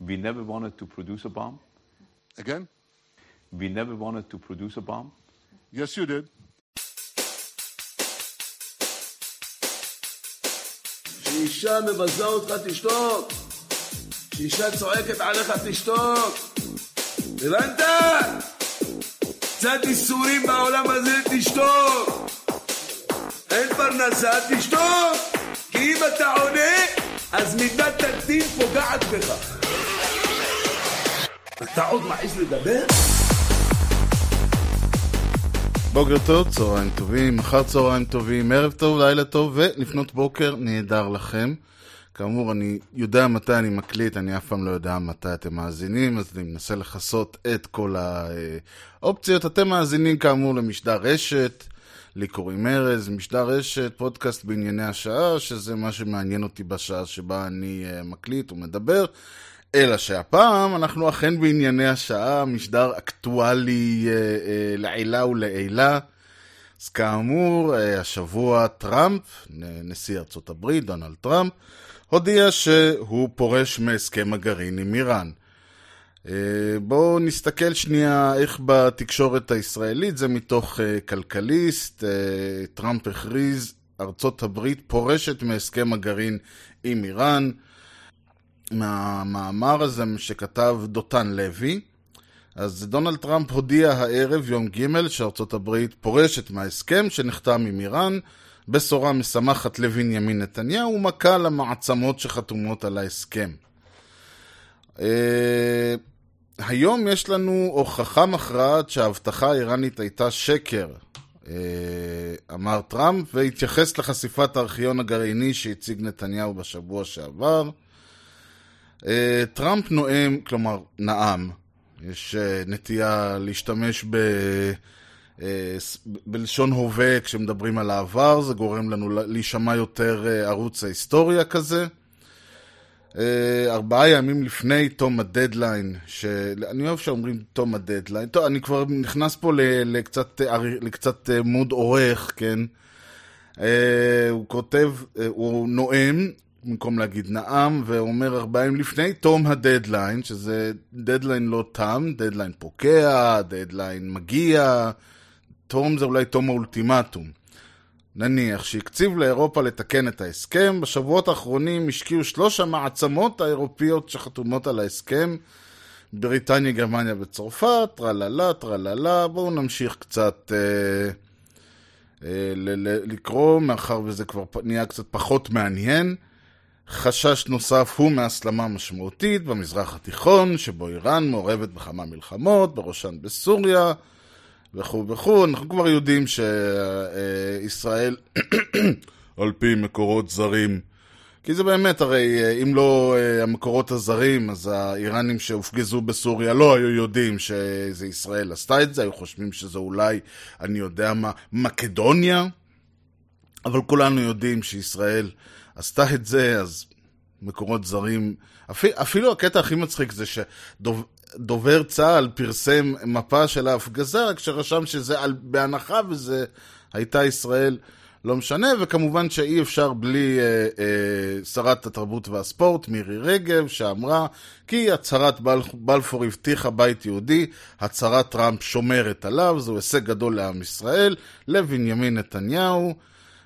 We never wanted to produce a bomb. Again? We never wanted to produce a bomb. Yes, you did. כשאישה מבזה אותך תשתוק. כשאישה צועקת עליך תשתוק. הבנת? קצת איסורים בעולם הזה תשתוק. אין פרנסה תשתוק. כי אם אתה עונה, אז מידת הדין פוגעת בך. אתה עוד מעז לדבר? בוקר טוב, צהריים טובים, אחר צהריים טובים, ערב טוב, לילה טוב ולפנות בוקר נהדר לכם. כאמור, אני יודע מתי אני מקליט, אני אף פעם לא יודע מתי אתם מאזינים, אז אני מנסה לכסות את כל האופציות. אתם מאזינים כאמור למשדר רשת, לי קוראים ארז, משדר רשת, פודקאסט בענייני השעה, שזה מה שמעניין אותי בשעה שבה אני אה, מקליט ומדבר. אלא שהפעם אנחנו אכן בענייני השעה, משדר אקטואלי אה, אה, לעילה ולעילה. אז כאמור, אה, השבוע טראמפ, נשיא ארצות הברית, דונלד טראמפ, הודיע שהוא פורש מהסכם הגרעין עם איראן. אה, בואו נסתכל שנייה איך בתקשורת הישראלית, זה מתוך אה, כלכליסט, אה, טראמפ הכריז, ארצות הברית פורשת מהסכם הגרעין עם איראן. מהמאמר הזה שכתב דותן לוי. אז דונלד טראמפ הודיע הערב, יום ג', שארצות הברית פורשת מההסכם שנחתם עם איראן, בשורה משמחת לבנימין נתניהו ומכה למעצמות שחתומות על ההסכם. Uh, היום יש לנו הוכחה מכרעת שההבטחה האיראנית הייתה שקר, uh, אמר טראמפ, והתייחס לחשיפת הארכיון הגרעיני שהציג נתניהו בשבוע שעבר. אה, טראמפ נואם, כלומר, נאם. יש אה, נטייה להשתמש ב... אה, בלשון הווה כשמדברים על העבר, זה גורם לנו להישמע יותר ערוץ ההיסטוריה כזה. ארבעה ימים לפני תום הדדליין, שאני אוהב שאומרים תום הדדליין, טוב, אני כבר נכנס פה לקצת, לקצת mode עורך, כן? הוא כותב, הוא נואם, במקום להגיד נאם, ואומר ארבעה ימים לפני תום הדדליין, שזה דדליין לא תם, דדליין פוקע, דדליין מגיע, תום זה אולי תום האולטימטום. נניח שהקציב לאירופה לתקן את ההסכם, בשבועות האחרונים השקיעו שלוש המעצמות האירופיות שחתומות על ההסכם, בריטניה, גרמניה וצרפת, טרללה, טרללה, בואו נמשיך קצת אה, אה, לקרוא, מאחר וזה כבר נהיה קצת פחות מעניין. חשש נוסף הוא מהסלמה משמעותית במזרח התיכון, שבו איראן מעורבת בכמה מלחמות, בראשן בסוריה וכו' וכו'. אנחנו כבר יודעים שישראל, על פי מקורות זרים, כי זה באמת, הרי אם לא אה, המקורות הזרים, אז האיראנים שהופגזו בסוריה לא היו יודעים שזה ישראל עשתה את זה, היו חושבים שזה אולי, אני יודע מה, מקדוניה, אבל כולנו יודעים שישראל... עשתה את זה, אז מקורות זרים... אפילו, אפילו הקטע הכי מצחיק זה שדובר צה"ל פרסם מפה של ההפגזה, רק שרשם שזה על, בהנחה וזה הייתה ישראל, לא משנה, וכמובן שאי אפשר בלי אה, אה, שרת התרבות והספורט, מירי רגב, שאמרה כי הצהרת בל, בלפור הבטיחה בית יהודי, הצהרת טראמפ שומרת עליו, זהו הישג גדול לעם ישראל, לבנימין נתניהו.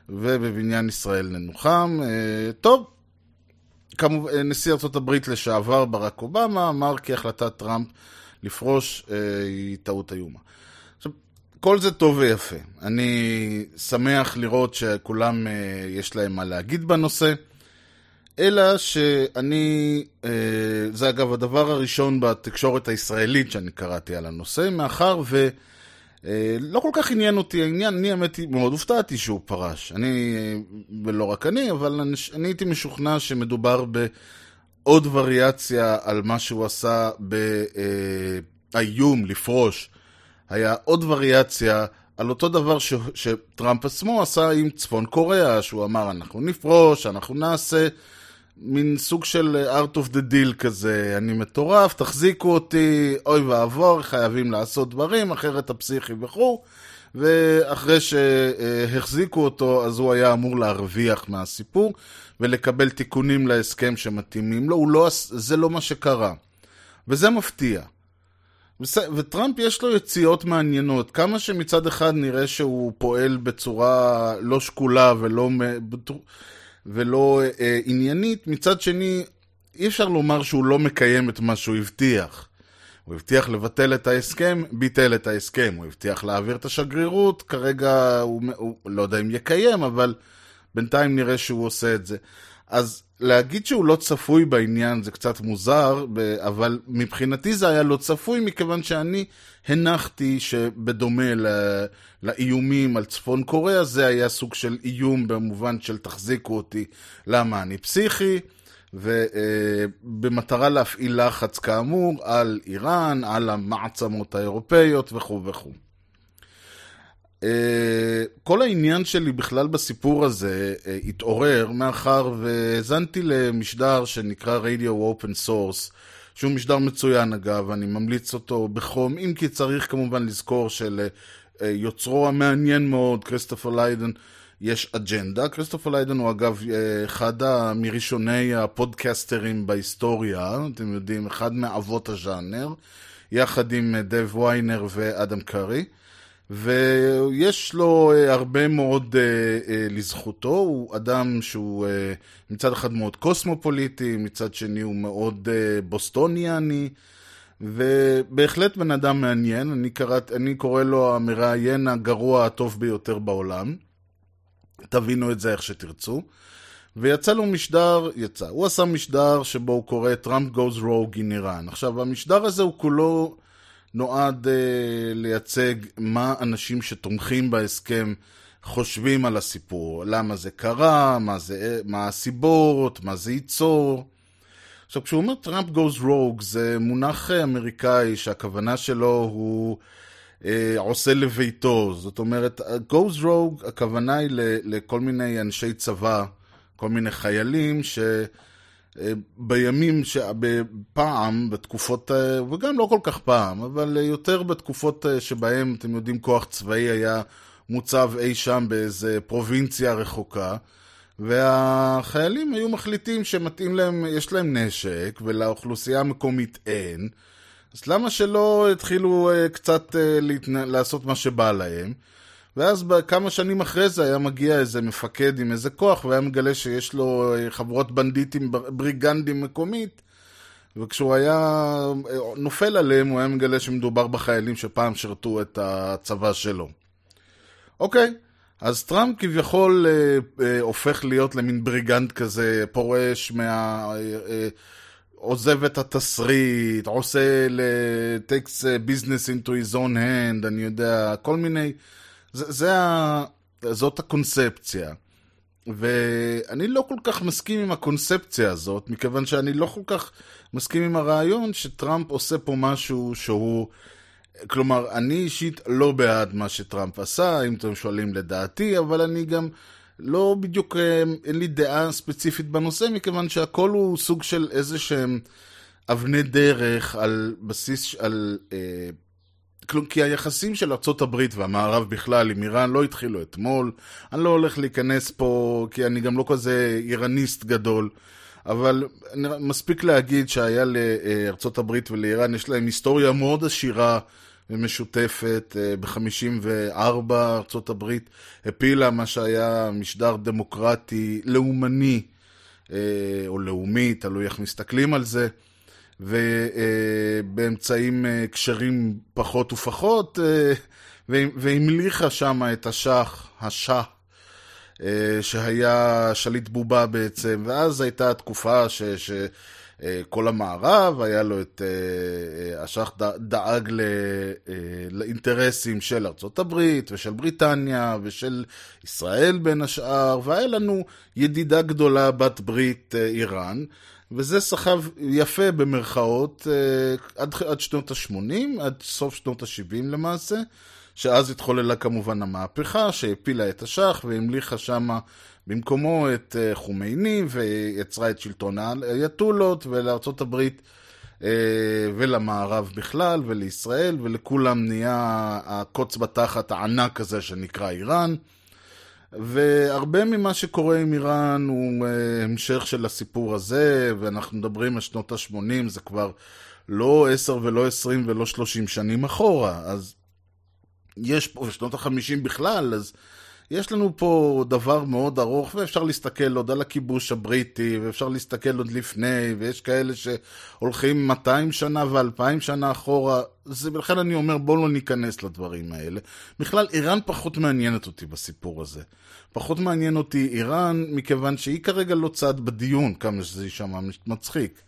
ובבניין ישראל ננוחם. אה, טוב, כמובן, אה, נשיא ארה"ב לשעבר ברק אובמה אמר כי החלטת טראמפ לפרוש אה, היא טעות איומה. כל זה טוב ויפה. אני שמח לראות שכולם יש להם מה להגיד בנושא. אלא שאני, זה אגב הדבר הראשון בתקשורת הישראלית שאני קראתי על הנושא, מאחר ו... אה, לא כל כך עניין אותי העניין, אני האמת מאוד הופתעתי שהוא פרש. אני, ולא רק אני, אבל אני, אני הייתי משוכנע שמדובר בעוד וריאציה על מה שהוא עשה באיום לפרוש. היה עוד וריאציה על אותו דבר ש, שטראמפ עצמו עשה עם צפון קוריאה, שהוא אמר אנחנו נפרוש, אנחנו נעשה. מין סוג של art of the deal כזה, אני מטורף, תחזיקו אותי, אוי ואבוי, חייבים לעשות דברים, אחרת הפסיכי וכו'. ואחרי שהחזיקו אותו, אז הוא היה אמור להרוויח מהסיפור ולקבל תיקונים להסכם שמתאימים לו. לא, זה לא מה שקרה. וזה מפתיע. וטראמפ יש לו יציאות מעניינות, כמה שמצד אחד נראה שהוא פועל בצורה לא שקולה ולא, ולא אה, עניינית, מצד שני אי אפשר לומר שהוא לא מקיים את מה שהוא הבטיח. הוא הבטיח לבטל את ההסכם, ביטל את ההסכם. הוא הבטיח להעביר את השגרירות, כרגע הוא, הוא לא יודע אם יקיים, אבל בינתיים נראה שהוא עושה את זה. אז להגיד שהוא לא צפוי בעניין זה קצת מוזר, אבל מבחינתי זה היה לא צפוי, מכיוון שאני הנחתי שבדומה ל- לאיומים על צפון קוריאה, זה היה סוג של איום במובן של תחזיקו אותי, למה אני פסיכי. ובמטרה להפעיל לחץ כאמור על איראן, על המעצמות האירופאיות וכו' וכו'. אה, כל העניין שלי בכלל בסיפור הזה אה, התעורר מאחר והאזנתי למשדר שנקרא Radio Open Source, שהוא משדר מצוין אגב, אני ממליץ אותו בחום, אם כי צריך כמובן לזכור שליוצרו המעניין מאוד, כריסטופר ליידן, יש אג'נדה. כריסטופר ליידן הוא אגב אה, אחד מראשוני הפודקסטרים בהיסטוריה, אתם יודעים, אחד מאבות הז'אנר, יחד עם דייב ויינר ואדם קארי. ויש לו אה, הרבה מאוד אה, אה, לזכותו, הוא אדם שהוא מצד אחד מאוד קוסמופוליטי, מצד שני הוא מאוד בוסטוניאני, ובהחלט בן אדם מעניין, אני, קראת, אני קורא לו המראיין הגרוע הטוב ביותר בעולם. תבינו את זה איך שתרצו. ויצא לו משדר, יצא, הוא עשה משדר שבו הוא קורא Trump goes rogue in Iran. עכשיו, המשדר הזה הוא כולו נועד אה, לייצג מה אנשים שתומכים בהסכם חושבים על הסיפור. למה זה קרה, מה, זה, מה הסיבות, מה זה ייצור. עכשיו, כשהוא אומר Trump goes rogue, זה מונח אה, אמריקאי שהכוונה שלו הוא אה, עושה לביתו. זאת אומרת, goes rogue, הכוונה היא לכל מיני אנשי צבא, כל מיני חיילים ש... אה, בימים, ש... פעם, בתקופות, אה, וגם לא כל כך פעם, אבל אה, יותר בתקופות שבהם, אתם יודעים, כוח צבאי היה מוצב אי שם באיזה פרובינציה רחוקה, והחיילים היו מחליטים שמתאים להם, יש להם נשק, ולאוכלוסייה המקומית אין, אז למה שלא התחילו קצת אה, להתנ... לעשות מה שבא להם? ואז כמה שנים אחרי זה היה מגיע איזה מפקד עם איזה כוח, והיה מגלה שיש לו אה, חבורות בנדיטים, בריגנדים מקומית, וכשהוא היה אה, נופל עליהם, הוא היה מגלה שמדובר בחיילים שפעם שירתו את הצבא שלו. אוקיי, אז טראמפ כביכול אה, אה, הופך להיות למין בריגנד כזה, פורש מה... אה, אה, עוזב את התסריט, עושה ל... takes business into his own hand, אני יודע, כל מיני... זה, זה ה... זאת הקונספציה. ואני לא כל כך מסכים עם הקונספציה הזאת, מכיוון שאני לא כל כך מסכים עם הרעיון שטראמפ עושה פה משהו שהוא... כלומר, אני אישית לא בעד מה שטראמפ עשה, אם אתם שואלים לדעתי, אבל אני גם לא בדיוק, אין לי דעה ספציפית בנושא, מכיוון שהכל הוא סוג של איזה שהם אבני דרך על בסיס, על... אה, כי היחסים של ארה"ב והמערב בכלל עם איראן לא התחילו אתמול. אני לא הולך להיכנס פה, כי אני גם לא כזה איראניסט גדול. אבל מספיק להגיד שהיה לארה"ב ולאיראן, יש להם היסטוריה מאוד עשירה ומשותפת. ב-54 ארה"ב הפילה מה שהיה משדר דמוקרטי לאומני, או לאומי, תלוי איך מסתכלים על זה. ובאמצעים קשרים פחות ופחות, והמליכה שם את השח, השח, שהיה שליט בובה בעצם, ואז הייתה תקופה ש... ש כל המערב, היה לו את... השח דאג לאינטרסים של ארצות הברית ושל בריטניה ושל ישראל בין השאר, והיה לנו ידידה גדולה בת ברית איראן. וזה סחב יפה במרכאות עד, עד שנות ה-80, עד סוף שנות ה-70 למעשה, שאז התחוללה כמובן המהפכה שהפילה את השח והמליכה שמה במקומו את חומייני ויצרה את שלטון האייתולות ולארצות הברית ולמערב בכלל ולישראל ולכולם נהיה הקוץ בתחת הענק הזה שנקרא איראן. והרבה ממה שקורה עם איראן הוא אה, המשך של הסיפור הזה, ואנחנו מדברים על שנות ה-80, זה כבר לא 10 ולא 20 ולא 30 שנים אחורה, אז יש פה, ושנות ה-50 בכלל, אז יש לנו פה דבר מאוד ארוך, ואפשר להסתכל עוד על הכיבוש הבריטי, ואפשר להסתכל עוד לפני, ויש כאלה שהולכים 200 שנה ו-2000 שנה אחורה, זה, ולכן אני אומר בואו לא ניכנס לדברים האלה. בכלל, איראן פחות מעניינת אותי בסיפור הזה. פחות מעניין אותי איראן, מכיוון שהיא כרגע לא צד בדיון, כמה שזה יישמע מצחיק.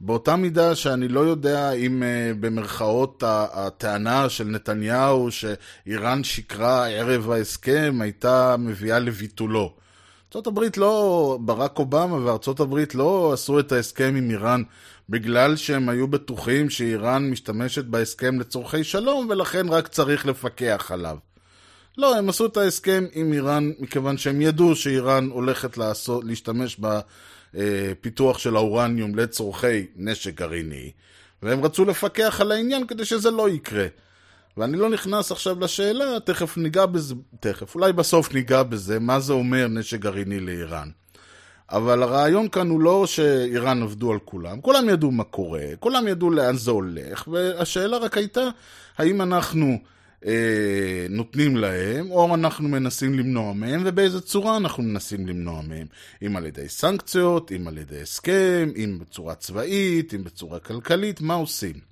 באותה מידה שאני לא יודע אם uh, במרכאות הטענה של נתניהו שאיראן שיקרה ערב ההסכם הייתה מביאה לביטולו. ארה"ב לא, ברק אובמה הברית לא עשו את ההסכם עם איראן בגלל שהם היו בטוחים שאיראן משתמשת בהסכם לצורכי שלום ולכן רק צריך לפקח עליו. לא, הם עשו את ההסכם עם איראן מכיוון שהם ידעו שאיראן הולכת לעשות, להשתמש ב... פיתוח של האורניום לצורכי נשק גרעיני, והם רצו לפקח על העניין כדי שזה לא יקרה. ואני לא נכנס עכשיו לשאלה, תכף ניגע בזה, תכף, אולי בסוף ניגע בזה, מה זה אומר נשק גרעיני לאיראן. אבל הרעיון כאן הוא לא שאיראן עבדו על כולם, כולם ידעו מה קורה, כולם ידעו לאן זה הולך, והשאלה רק הייתה, האם אנחנו אה, נותנים להם, או אנחנו מנסים למנוע מהם, ובאיזה צורה אנחנו מנסים למנוע מהם. אם על ידי סנקציות, אם על ידי הסכם, אם בצורה צבאית, אם בצורה כלכלית, מה עושים?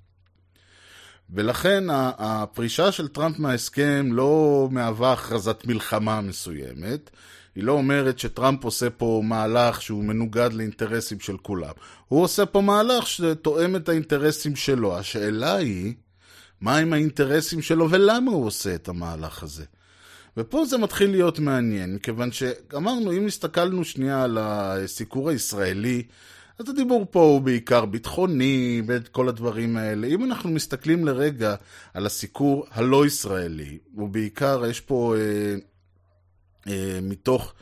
ולכן הפרישה של טראמפ מההסכם לא מהווה הכרזת מלחמה מסוימת. היא לא אומרת שטראמפ עושה פה מהלך שהוא מנוגד לאינטרסים של כולם. הוא עושה פה מהלך שתואם את האינטרסים שלו. השאלה היא, מהם האינטרסים שלו ולמה הוא עושה את המהלך הזה. ופה זה מתחיל להיות מעניין, מכיוון שאמרנו, אם הסתכלנו שנייה על הסיקור הישראלי, אז הדיבור פה הוא בעיקר ביטחוני ואת כל הדברים האלה. אם אנחנו מסתכלים לרגע על הסיקור הלא ישראלי, ובעיקר יש פה אה, אה, מתוך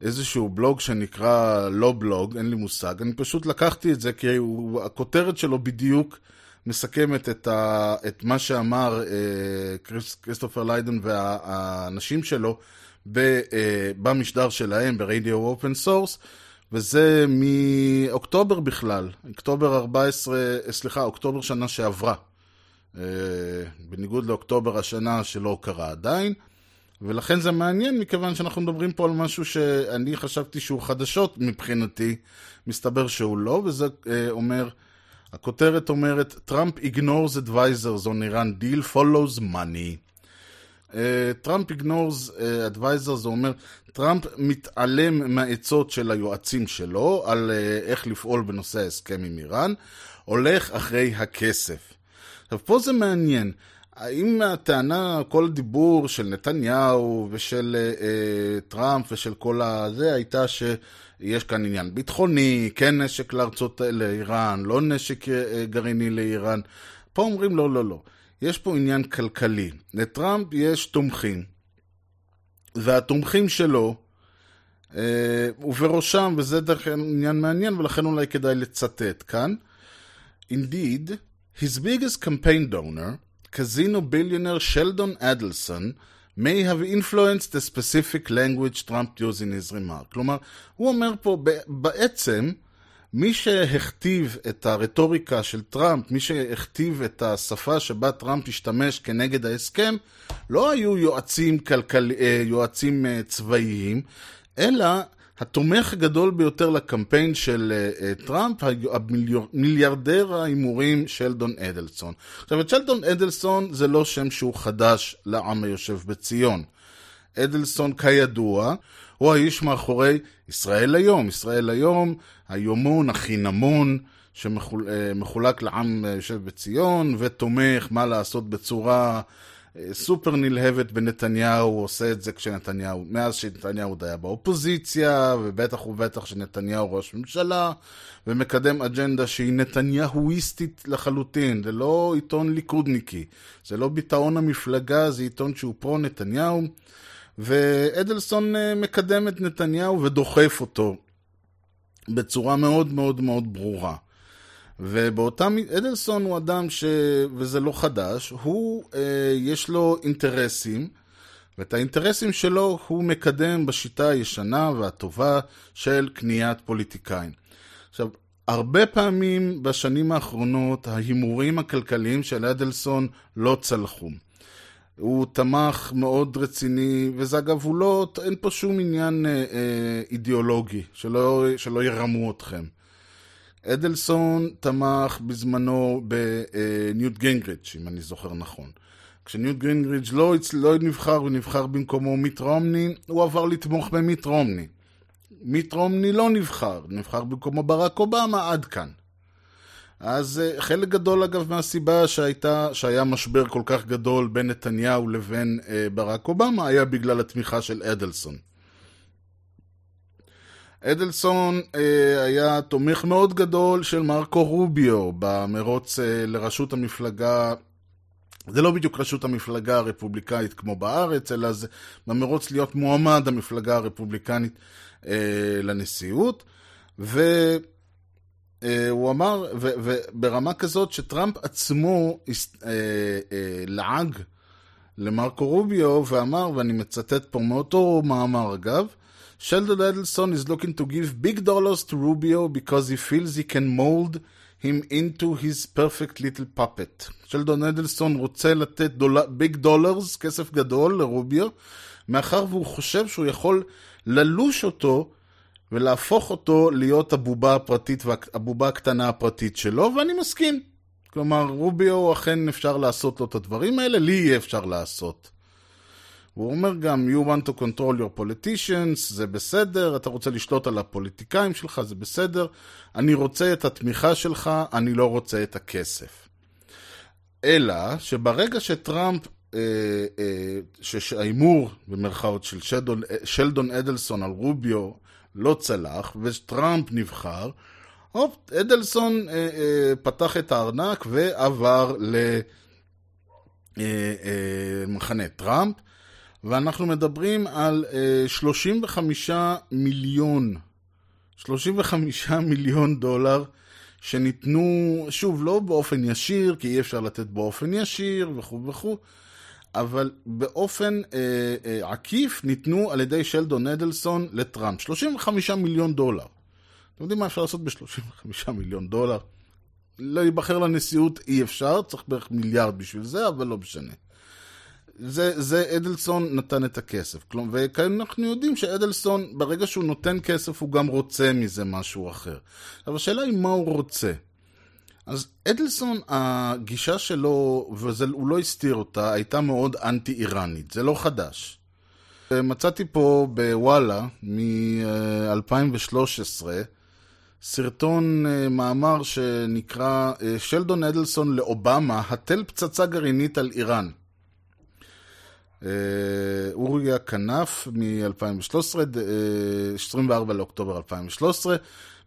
איזשהו בלוג שנקרא LobeLog, אין לי מושג, אני פשוט לקחתי את זה כי הוא, הכותרת שלו בדיוק מסכמת את, ה, את מה שאמר אה, קריס, כריסטופר ליידן והאנשים שלו ב, אה, במשדר שלהם, ב Radio Open Source, וזה מאוקטובר בכלל, אוקטובר 14, סליחה, אוקטובר שנה שעברה. אה, בניגוד לאוקטובר השנה שלא קרה עדיין. ולכן זה מעניין, מכיוון שאנחנו מדברים פה על משהו שאני חשבתי שהוא חדשות מבחינתי, מסתבר שהוא לא, וזה אה, אומר הכותרת אומרת, Trump ignores advisors on Iran deal follows money. טראמפ uh, uh, advisors, זה אומר, טראמפ מתעלם מהעצות של היועצים שלו על uh, איך לפעול בנושא ההסכם עם איראן, הולך אחרי הכסף. עכשיו, פה זה מעניין. האם הטענה, כל הדיבור של נתניהו ושל uh, טראמפ ושל כל הזה, הייתה ש... יש כאן עניין ביטחוני, כן נשק לארצות, לאיראן, לא נשק אה, גרעיני לאיראן. פה אומרים לא, לא, לא. יש פה עניין כלכלי. לטראמפ יש תומכים, והתומכים שלו, אה, ובראשם, וזה דרך עניין מעניין, ולכן אולי כדאי לצטט כאן, Indeed, his biggest campaign donor, casino billionaire Sheldon Adelson, may have influenced the specific language Trump used in his remark. כלומר, הוא אומר פה, בעצם, מי שהכתיב את הרטוריקה של טראמפ, מי שהכתיב את השפה שבה טראמפ השתמש כנגד ההסכם, לא היו יועצים, כלכל... אה, יועצים אה, צבאיים, אלא התומך הגדול ביותר לקמפיין של uh, טראמפ, המיליארדר ההימורים שלדון אדלסון. עכשיו, את שלדון אדלסון זה לא שם שהוא חדש לעם היושב בציון. אדלסון, כידוע, הוא האיש מאחורי ישראל היום. ישראל היום, היומון, החינמון, שמחולק לעם היושב בציון, ותומך מה לעשות בצורה סופר נלהבת בנתניהו, הוא עושה את זה כשנתניהו, מאז שנתניהו עוד היה באופוזיציה, ובטח ובטח שנתניהו ראש ממשלה, ומקדם אג'נדה שהיא נתניהואיסטית לחלוטין, זה לא עיתון ליכודניקי, זה לא ביטאון המפלגה, זה עיתון שהוא פרו-נתניהו, ואדלסון אה, מקדם את נתניהו ודוחף אותו בצורה מאוד מאוד מאוד ברורה. ובאותה, אדלסון הוא אדם ש... וזה לא חדש, הוא, אה, יש לו אינטרסים, ואת האינטרסים שלו הוא מקדם בשיטה הישנה והטובה של קניית פוליטיקאים. עכשיו, הרבה פעמים בשנים האחרונות ההימורים הכלכליים של אדלסון לא צלחו. הוא תמך מאוד רציני, וזה אגב, הוא לא, אין פה שום עניין אה, אה, אידיאולוגי, שלא, שלא ירמו אתכם. אדלסון תמך בזמנו בניוט גינגריץ', אם אני זוכר נכון. כשניוט גינגריץ' לא, לא נבחר ונבחר במקומו מיט רומני, הוא עבר לתמוך במיט רומני. מיט רומני לא נבחר, נבחר במקומו ברק אובמה, עד כאן. אז אה, חלק גדול אגב מהסיבה שהייתה, שהיה משבר כל כך גדול בין נתניהו לבין אה, ברק אובמה היה בגלל התמיכה של אדלסון. אדלסון אה, היה תומך מאוד גדול של מרקו רוביו במרוץ אה, לראשות המפלגה, זה לא בדיוק ראשות המפלגה הרפובליקאית כמו בארץ, אלא זה במרוץ להיות מועמד המפלגה הרפובליקנית אה, לנשיאות, והוא אה, אמר, ו, וברמה כזאת שטראמפ עצמו אה, אה, לעג למרקו רוביו ואמר, ואני מצטט פה מאותו מאמר אגב, Sheldon Edelson is looking to give big dollars to Rubio because he feels he can mold him into his perfect little puppet. שלדון אדלסון רוצה לתת ביג דולרס, כסף גדול לרוביו, מאחר והוא חושב שהוא יכול ללוש אותו ולהפוך אותו להיות הבובה הפרטית, הבובה הקטנה הפרטית שלו, ואני מסכים. כלומר, רוביו אכן אפשר לעשות לו את הדברים האלה, לי יהיה אפשר לעשות. הוא אומר גם, you want to control your politicians, זה בסדר, אתה רוצה לשלוט על הפוליטיקאים שלך, זה בסדר, אני רוצה את התמיכה שלך, אני לא רוצה את הכסף. אלא שברגע שטראמפ, אה, אה, שההימור במרכאות של שלדון, שלדון אדלסון על רוביו לא צלח, וטראמפ נבחר, הופ, אדלסון אה, אה, פתח את הארנק ועבר למחנה אה, אה, טראמפ. ואנחנו מדברים על uh, 35 מיליון, 35 מיליון דולר שניתנו, שוב, לא באופן ישיר, כי אי אפשר לתת באופן ישיר וכו' וכו', אבל באופן uh, uh, עקיף ניתנו על ידי שלדון אדלסון לטראמפ. 35 מיליון דולר. אתם יודעים מה אפשר לעשות ב-35 מיליון דולר? להיבחר לנשיאות אי אפשר, צריך בערך מיליארד בשביל זה, אבל לא משנה. זה, זה אדלסון נתן את הכסף. וכאן אנחנו יודעים שאדלסון, ברגע שהוא נותן כסף, הוא גם רוצה מזה משהו אחר. אבל השאלה היא מה הוא רוצה. אז אדלסון, הגישה שלו, והוא לא הסתיר אותה, הייתה מאוד אנטי-איראנית. זה לא חדש. מצאתי פה בוואלה מ-2013 סרטון אה, מאמר שנקרא אה, שלדון אדלסון לאובמה, התל פצצה גרעינית על איראן. אה, אוריה כנף מ-2013, 24 לאוקטובר 2013,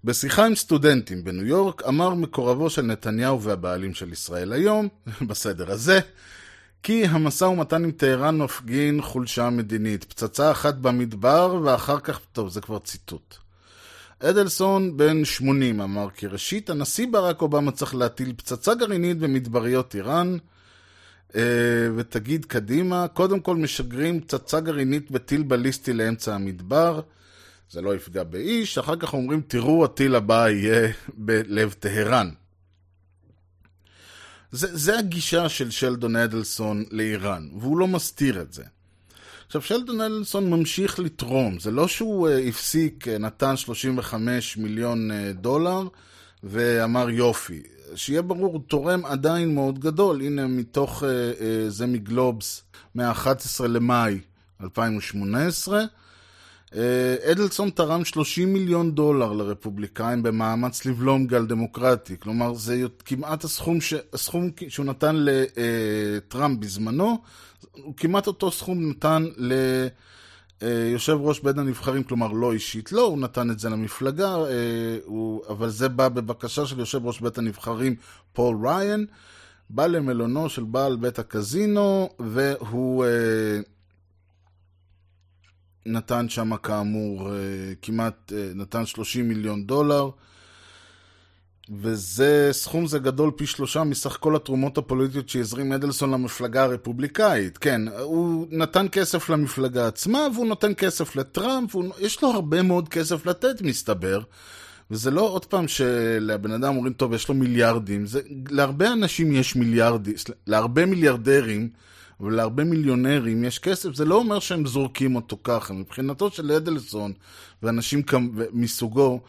בשיחה עם סטודנטים בניו יורק, אמר מקורבו של נתניהו והבעלים של ישראל היום, בסדר הזה, כי המשא ומתן עם טהרן מפגין חולשה מדינית. פצצה אחת במדבר, ואחר כך, טוב, זה כבר ציטוט. אדלסון, בן 80, אמר כי ראשית, הנשיא ברק אובמה צריך להטיל פצצה גרעינית במדבריות איראן, אה, ותגיד קדימה, קודם כל משגרים פצצה גרעינית בטיל בליסטי לאמצע המדבר, זה לא יפגע באיש, אחר כך אומרים, תראו, הטיל הבא יהיה בלב טהרן. זה, זה הגישה של שלדון אדלסון לאיראן, והוא לא מסתיר את זה. עכשיו, שלדון אדלסון ממשיך לתרום, זה לא שהוא uh, הפסיק, uh, נתן 35 מיליון uh, דולר ואמר יופי. שיהיה ברור, הוא תורם עדיין מאוד גדול. הנה, מתוך uh, uh, זה מגלובס, מה-11 למאי 2018, uh, אדלסון תרם 30 מיליון דולר לרפובליקאים במאמץ לבלום גל דמוקרטי. כלומר, זה כמעט הסכום, ש... הסכום שהוא נתן לטראמפ בזמנו, הוא כמעט אותו סכום נתן ל... אה, יושב ראש בית הנבחרים, כלומר לא אישית לא, הוא נתן את זה למפלגה, אה, הוא, אבל זה בא בבקשה של יושב ראש בית הנבחרים פול ריין, בא למלונו של בעל בית הקזינו, והוא אה, נתן שם כאמור כמעט, נתן 30 מיליון דולר. וזה, סכום זה גדול פי שלושה מסך כל התרומות הפוליטיות שהזרים אדלסון למפלגה הרפובליקאית. כן, הוא נתן כסף למפלגה עצמה, והוא נותן כסף לטראמפ, יש לו הרבה מאוד כסף לתת, מסתבר. וזה לא עוד פעם שלבן אדם אומרים, טוב, יש לו מיליארדים. זה, להרבה אנשים יש מיליארדים, להרבה מיליארדרים ולהרבה מיליונרים יש כסף, זה לא אומר שהם זורקים אותו ככה. מבחינתו של אדלסון ואנשים מסוגו,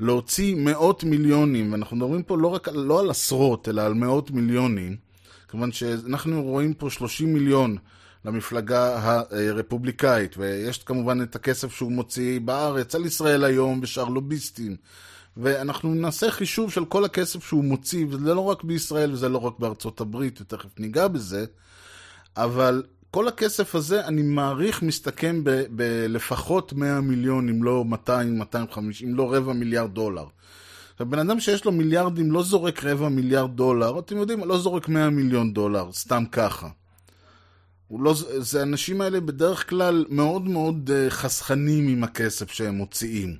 להוציא מאות מיליונים, ואנחנו מדברים פה לא רק לא על עשרות, אלא על מאות מיליונים, כיוון שאנחנו רואים פה 30 מיליון למפלגה הרפובליקאית, ויש כמובן את הכסף שהוא מוציא בארץ על ישראל היום ושאר לוביסטים. ואנחנו נעשה חישוב של כל הכסף שהוא מוציא, וזה לא רק בישראל וזה לא רק בארצות הברית, ותכף ניגע בזה, אבל כל הכסף הזה, אני מעריך, מסתכם בלפחות 100 מיליון, אם לא 200, 250, אם לא רבע מיליארד דולר. עכשיו, בן אדם שיש לו מיליארדים לא זורק רבע מיליארד דולר, אתם יודעים, לא זורק 100 מיליון דולר, סתם ככה. לא, זה האנשים האלה בדרך כלל מאוד מאוד אה, חסכנים עם הכסף שהם מוציאים.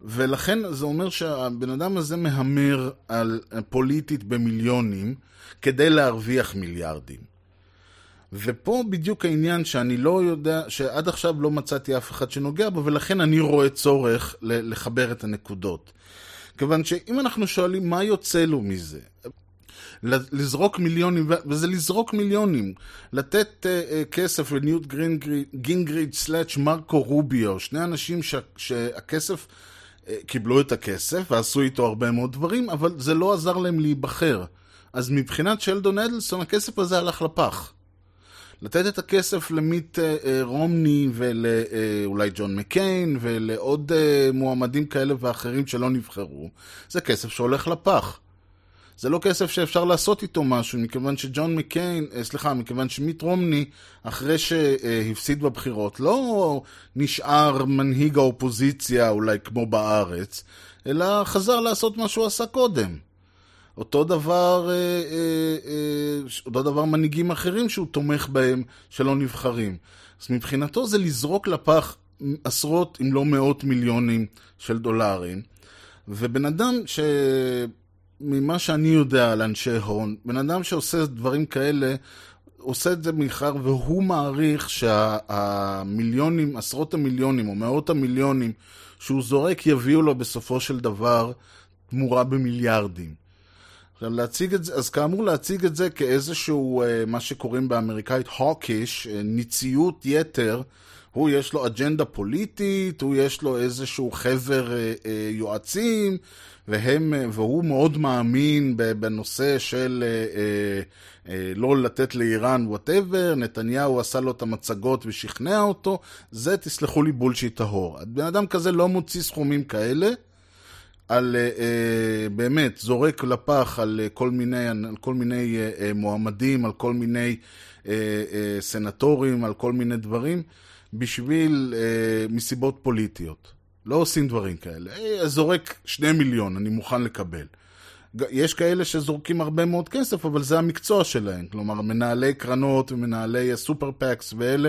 ולכן זה אומר שהבן אדם הזה מהמר על אה, פוליטית במיליונים כדי להרוויח מיליארדים. ופה בדיוק העניין שאני לא יודע, שעד עכשיו לא מצאתי אף אחד שנוגע בו, ולכן אני רואה צורך לחבר את הנקודות. כיוון שאם אנחנו שואלים מה יוצא לו מזה, לזרוק מיליונים, וזה לזרוק מיליונים, לתת uh, uh, כסף לניוט גינגריד סלאץ' מרקו רוביו, שני אנשים ש, שהכסף, uh, קיבלו את הכסף ועשו איתו הרבה מאוד דברים, אבל זה לא עזר להם להיבחר. אז מבחינת שלדון אדלסון הכסף הזה הלך לפח. לתת את הכסף למיט אה, אה, רומני ולאולי ג'ון מקיין ולעוד אה, מועמדים כאלה ואחרים שלא נבחרו, זה כסף שהולך לפח. זה לא כסף שאפשר לעשות איתו משהו, מכיוון שג'ון מקיין, סליחה, מכיוון שמיט רומני, אחרי שהפסיד בבחירות, לא נשאר מנהיג האופוזיציה אולי כמו בארץ, אלא חזר לעשות מה שהוא עשה קודם. אותו דבר, אה, אה, אה, אותו דבר מנהיגים אחרים שהוא תומך בהם, שלא נבחרים. אז מבחינתו זה לזרוק לפח עשרות אם לא מאות מיליונים של דולרים. ובן אדם ש... ממה שאני יודע על אנשי הון, בן אדם שעושה דברים כאלה, עושה את זה מאחר והוא מעריך שהמיליונים, עשרות המיליונים או מאות המיליונים שהוא זורק יביאו לו בסופו של דבר תמורה במיליארדים. עכשיו להציג את זה, אז כאמור להציג את זה כאיזשהו, אה, מה שקוראים באמריקאית הוקיש, אה, ניציות יתר, הוא יש לו אג'נדה פוליטית, הוא יש לו איזשהו חבר אה, יועצים, והם, והוא מאוד מאמין בנושא של לא לתת לאיראן whatever, נתניהו עשה לו את המצגות ושכנע אותו, זה תסלחו לי bullshit טהור. בן אדם כזה לא מוציא סכומים כאלה. על uh, באמת, זורק לפח על uh, כל מיני, על כל מיני מועמדים, על כל מיני סנטורים, על כל מיני דברים, בשביל, מסיבות פוליטיות. לא עושים דברים כאלה. זורק שני מיליון, אני מוכן לקבל. יש כאלה שזורקים הרבה מאוד כסף, אבל זה המקצוע שלהם. כלומר, מנהלי קרנות ומנהלי ה super PACs ואלה,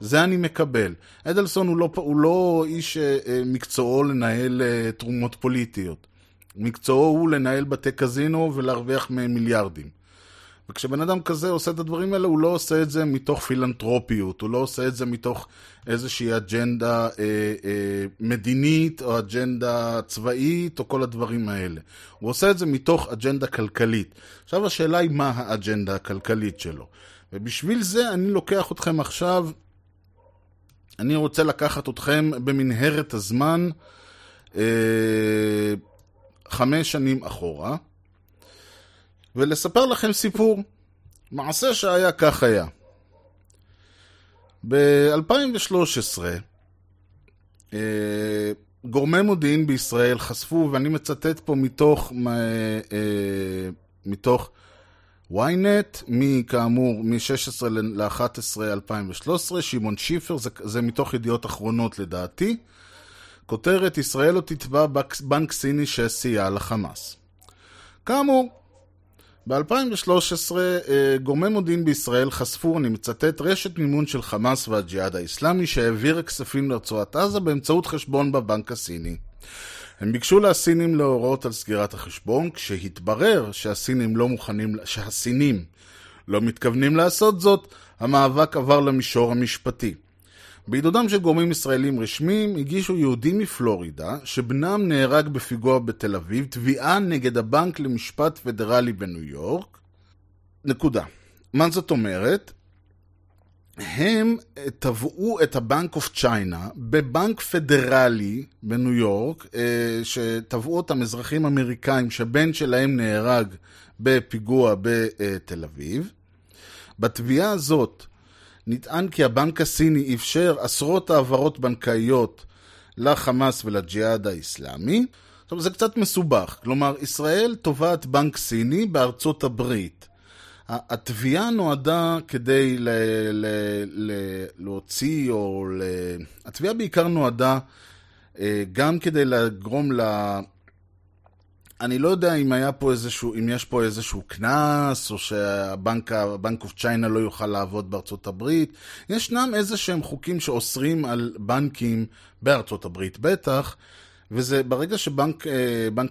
זה אני מקבל. אדלסון הוא לא, הוא לא איש אה, מקצועו לנהל אה, תרומות פוליטיות. מקצועו הוא לנהל בתי קזינו ולהרוויח מהם מיליארדים. וכשבן אדם כזה עושה את הדברים האלה, הוא לא עושה את זה מתוך פילנטרופיות, הוא לא עושה את זה מתוך איזושהי אג'נדה אה, אה, מדינית או אג'נדה צבאית או כל הדברים האלה. הוא עושה את זה מתוך אג'נדה כלכלית. עכשיו השאלה היא מה האג'נדה הכלכלית שלו. ובשביל זה אני לוקח אתכם עכשיו אני רוצה לקחת אתכם במנהרת הזמן אה, חמש שנים אחורה, ולספר לכם סיפור. מעשה שהיה כך היה. ב-2013, אה, גורמי מודיעין בישראל חשפו, ואני מצטט פה מתוך, אה, אה, מתוך ynet, מכאמור, מ-16 ל-11 2013, שמעון שיפר, זה, זה מתוך ידיעות אחרונות לדעתי. כותרת, ישראל לא תתבע בנק סיני שסייע לחמאס. כאמור, ב-2013 אה, גורמי מודיעין בישראל חשפו, אני מצטט, רשת מימון של חמאס והג'יהאד האיסלאמי שהעבירה כספים לרצועת עזה באמצעות חשבון בבנק הסיני. הם ביקשו מהסינים להורות על סגירת החשבון, כשהתברר שהסינים לא מוכנים, שהסינים לא מתכוונים לעשות זאת, המאבק עבר למישור המשפטי. בעידודם של גורמים ישראלים רשמיים, הגישו יהודים מפלורידה, שבנם נהרג בפיגוע בתל אביב, תביעה נגד הבנק למשפט פדרלי בניו יורק. נקודה. מה זאת אומרת? הם תבעו את הבנק אוף צ'יינה בבנק פדרלי בניו יורק, אה, שתבעו אותם אזרחים אמריקאים שבן שלהם נהרג בפיגוע בתל אביב. בתביעה הזאת נטען כי הבנק הסיני אפשר עשרות העברות בנקאיות לחמאס ולג'יהאד האיסלאמי. עכשיו זה קצת מסובך, כלומר ישראל תובעת בנק סיני בארצות הברית. התביעה נועדה כדי ל- ל- ל- להוציא, או ל... התביעה בעיקר נועדה אה, גם כדי לגרום ל... אני לא יודע אם היה פה איזשהו, אם יש פה איזשהו קנס, או שה Bank of China לא יוכל לעבוד בארצות הברית. ישנם איזה שהם חוקים שאוסרים על בנקים בארצות הברית בטח, וזה ברגע ש Bank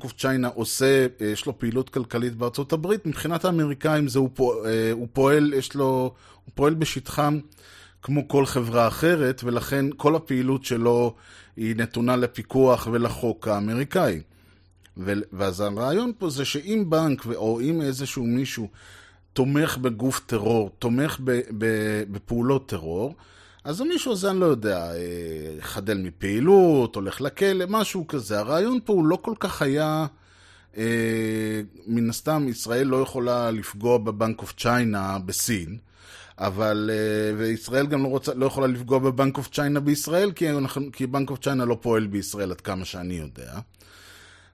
of China עושה, אה, יש לו פעילות כלכלית בארצות הברית, מבחינת האמריקאים זה הוא, פועל, אה, הוא פועל, יש לו, הוא פועל בשטחם כמו כל חברה אחרת, ולכן כל הפעילות שלו היא נתונה לפיקוח ולחוק האמריקאי. ואז הרעיון פה זה שאם בנק או אם איזשהו מישהו תומך בגוף טרור, תומך בפעולות טרור, אז המישהו הזה, אני לא יודע, אה, חדל מפעילות, הולך לכלא, משהו כזה. הרעיון פה הוא לא כל כך היה... אה, מן הסתם, ישראל לא יכולה לפגוע ב Bank of China בסין, אבל... אה, וישראל גם לא, רוצה, לא יכולה לפגוע ב Bank of China בישראל, כי, כי Bank of China לא פועל בישראל עד כמה שאני יודע.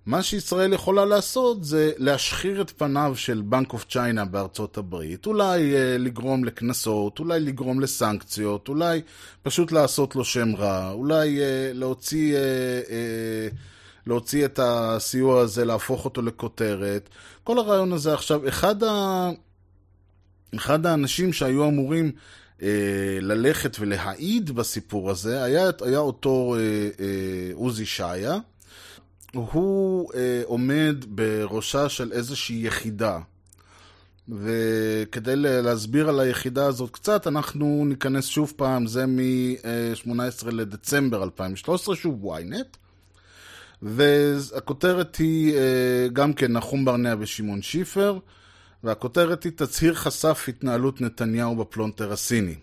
מה שישראל יכולה לעשות זה להשחיר את פניו של Bank of China בארצות הברית, אולי אה, לגרום לקנסות, אולי לגרום לסנקציות, אולי פשוט לעשות לו שם רע, אולי אה, להוציא, אה, אה, להוציא את הסיוע הזה, להפוך אותו לכותרת. כל הרעיון הזה עכשיו, אחד, ה... אחד האנשים שהיו אמורים אה, ללכת ולהעיד בסיפור הזה היה, היה אותו אה, אה, עוזי שעיה. הוא אה, עומד בראשה של איזושהי יחידה. וכדי להסביר על היחידה הזאת קצת, אנחנו ניכנס שוב פעם, זה מ-18 לדצמבר 2013, שוב ynet. והכותרת היא אה, גם כן נחום ברנע ושמעון שיפר, והכותרת היא תצהיר חשף התנהלות נתניהו בפלונטר הסיני.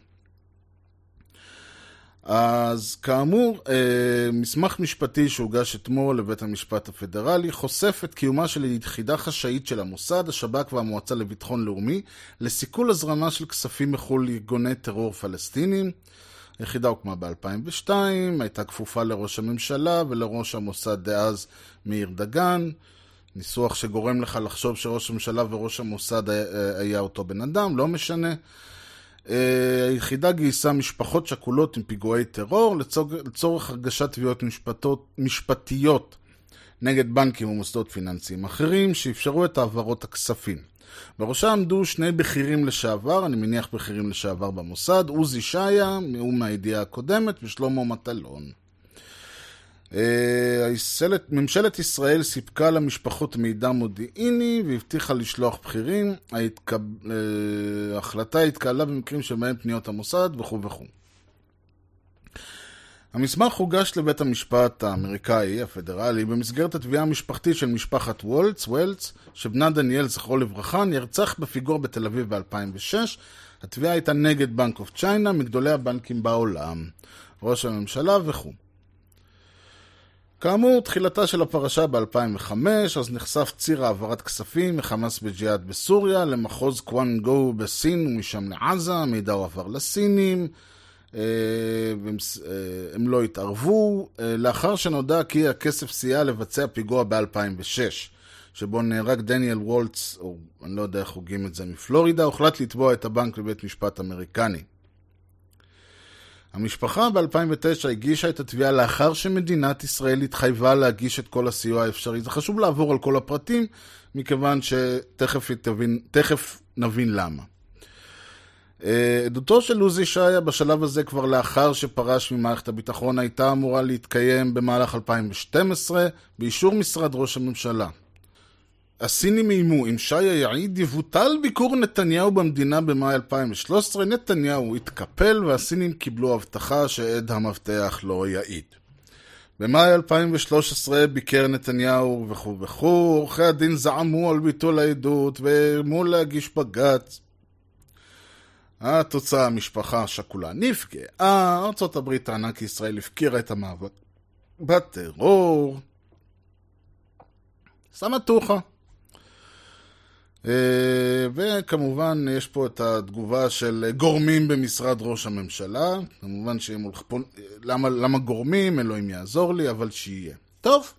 אז כאמור, אה, מסמך משפטי שהוגש אתמול לבית המשפט הפדרלי חושף את קיומה של יחידה חשאית של המוסד, השב"כ והמועצה לביטחון לאומי לסיכול הזרמה של כספים מחו"ל לארגוני טרור פלסטינים. היחידה הוקמה ב-2002, הייתה כפופה לראש הממשלה ולראש המוסד דאז מאיר דגן. ניסוח שגורם לך לחשוב שראש הממשלה וראש המוסד היה, היה אותו בן אדם, לא משנה. אה, היחידה גייסה משפחות שכולות עם פיגועי טרור לצורך, לצורך הגשת תביעות משפטות, משפטיות נגד בנקים ומוסדות פיננסיים אחרים שאפשרו את העברות הכספים. בראשה עמדו שני בכירים לשעבר, אני מניח בכירים לשעבר במוסד, עוזי שעיה, הוא מהידיעה הקודמת, ושלמה מטלון. אה, ממשלת ישראל סיפקה למשפחות מידע מודיעיני והבטיחה לשלוח בכירים. אה, ההחלטה התקהלה במקרים שבהם פניות המוסד וכו' וכו'. המסמך הוגש לבית המשפט האמריקאי, הפדרלי, במסגרת התביעה המשפחתית של משפחת וולץ, וולץ, שבנה דניאל, זכרו לברכה, נרצח בפיגוע בתל אביב ב-2006. התביעה הייתה נגד בנק אוף צ'יינה, מגדולי הבנקים בעולם, ראש הממשלה וכו'. כאמור, תחילתה של הפרשה ב-2005, אז נחשף ציר העברת כספים מחמאס בג'יהאד בסוריה למחוז קוואנגו בסין ומשם לעזה, המידע הועבר לסינים, אה, והם, אה, הם לא התערבו, אה, לאחר שנודע כי הכסף סייע לבצע פיגוע ב-2006, שבו נהרג דניאל וולטס, או אני לא יודע איך הוגים את זה, מפלורידה, הוחלט לתבוע את הבנק בבית משפט אמריקני. המשפחה ב-2009 הגישה את התביעה לאחר שמדינת ישראל התחייבה להגיש את כל הסיוע האפשרי. זה חשוב לעבור על כל הפרטים, מכיוון שתכף תבין, נבין למה. אה, עדותו של עוזי שהיה בשלב הזה כבר לאחר שפרש ממערכת הביטחון הייתה אמורה להתקיים במהלך 2012 באישור משרד ראש הממשלה. הסינים איימו, אם שיה יעיד יבוטל ביקור נתניהו במדינה במאי 2013, נתניהו התקפל והסינים קיבלו הבטחה שעד המבטח לא יעיד. במאי 2013 ביקר נתניהו וכו' וכו', עורכי הדין זעמו על ביטול העדות ואיימו להגיש בג"ץ. התוצאה, המשפחה השכולה נפגעה, ארה"ב טענה כי ישראל הפקירה את המאבק בטרור. סמטוחה. אה, וכמובן יש פה את התגובה של גורמים במשרד ראש הממשלה, כמובן שהם הולכים למה, למה גורמים, אלוהים יעזור לי, אבל שיהיה. טוב,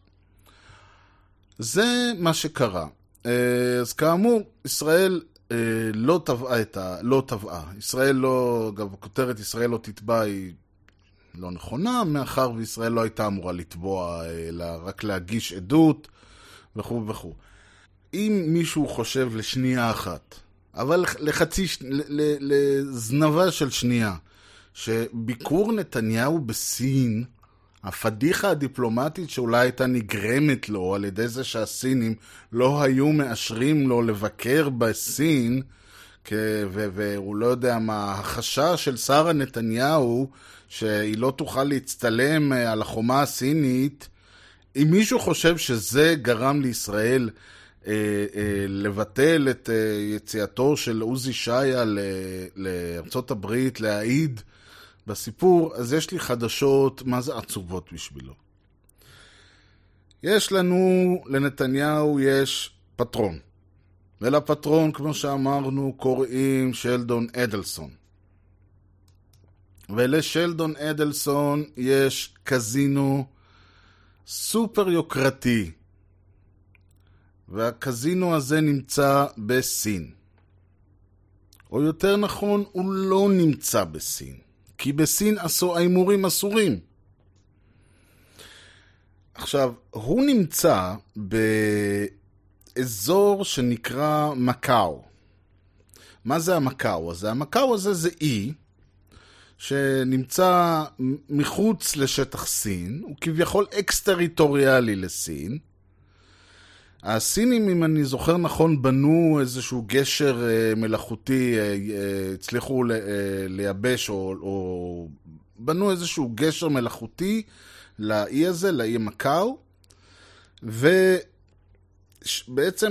זה מה שקרה. אה, אז כאמור, ישראל אה, לא טבעה את ה... לא טבעה. ישראל לא, אגב, כותרת ישראל לא תתבע היא לא נכונה, מאחר וישראל לא הייתה אמורה לתבוע, אלא רק להגיש עדות וכו' וכו'. אם מישהו חושב לשנייה אחת, אבל לחצי, לזנבה של שנייה, שביקור נתניהו בסין, הפדיחה הדיפלומטית שאולי הייתה נגרמת לו על ידי זה שהסינים לא היו מאשרים לו לבקר בסין, והוא לא יודע מה, החשש של שרה נתניהו שהיא לא תוכל להצטלם אה, על החומה הסינית, אם מישהו חושב שזה גרם לישראל לבטל את אה, יציאתו של עוזי שיה לארצות הברית להעיד בסיפור, אז יש לי חדשות, מה זה עצובות בשבילו. יש לנו, לנתניהו יש פטרון. ולפטרון, כמו שאמרנו, קוראים שלדון אדלסון. ולשלדון אדלסון יש קזינו סופר יוקרתי והקזינו הזה נמצא בסין. או יותר נכון, הוא לא נמצא בסין, כי בסין ההימורים אסורים. עכשיו, הוא נמצא באזור שנקרא מקאו. מה זה המקאו הזה? המקאו הזה זה אי שנמצא מחוץ לשטח סין, הוא כביכול אקס-טריטוריאלי לסין, הסינים, אם אני זוכר נכון, בנו איזשהו גשר אה, מלאכותי, אה, אה, הצליחו לייבש, או, או בנו איזשהו גשר מלאכותי לאי הזה, לאי מקאו, ובעצם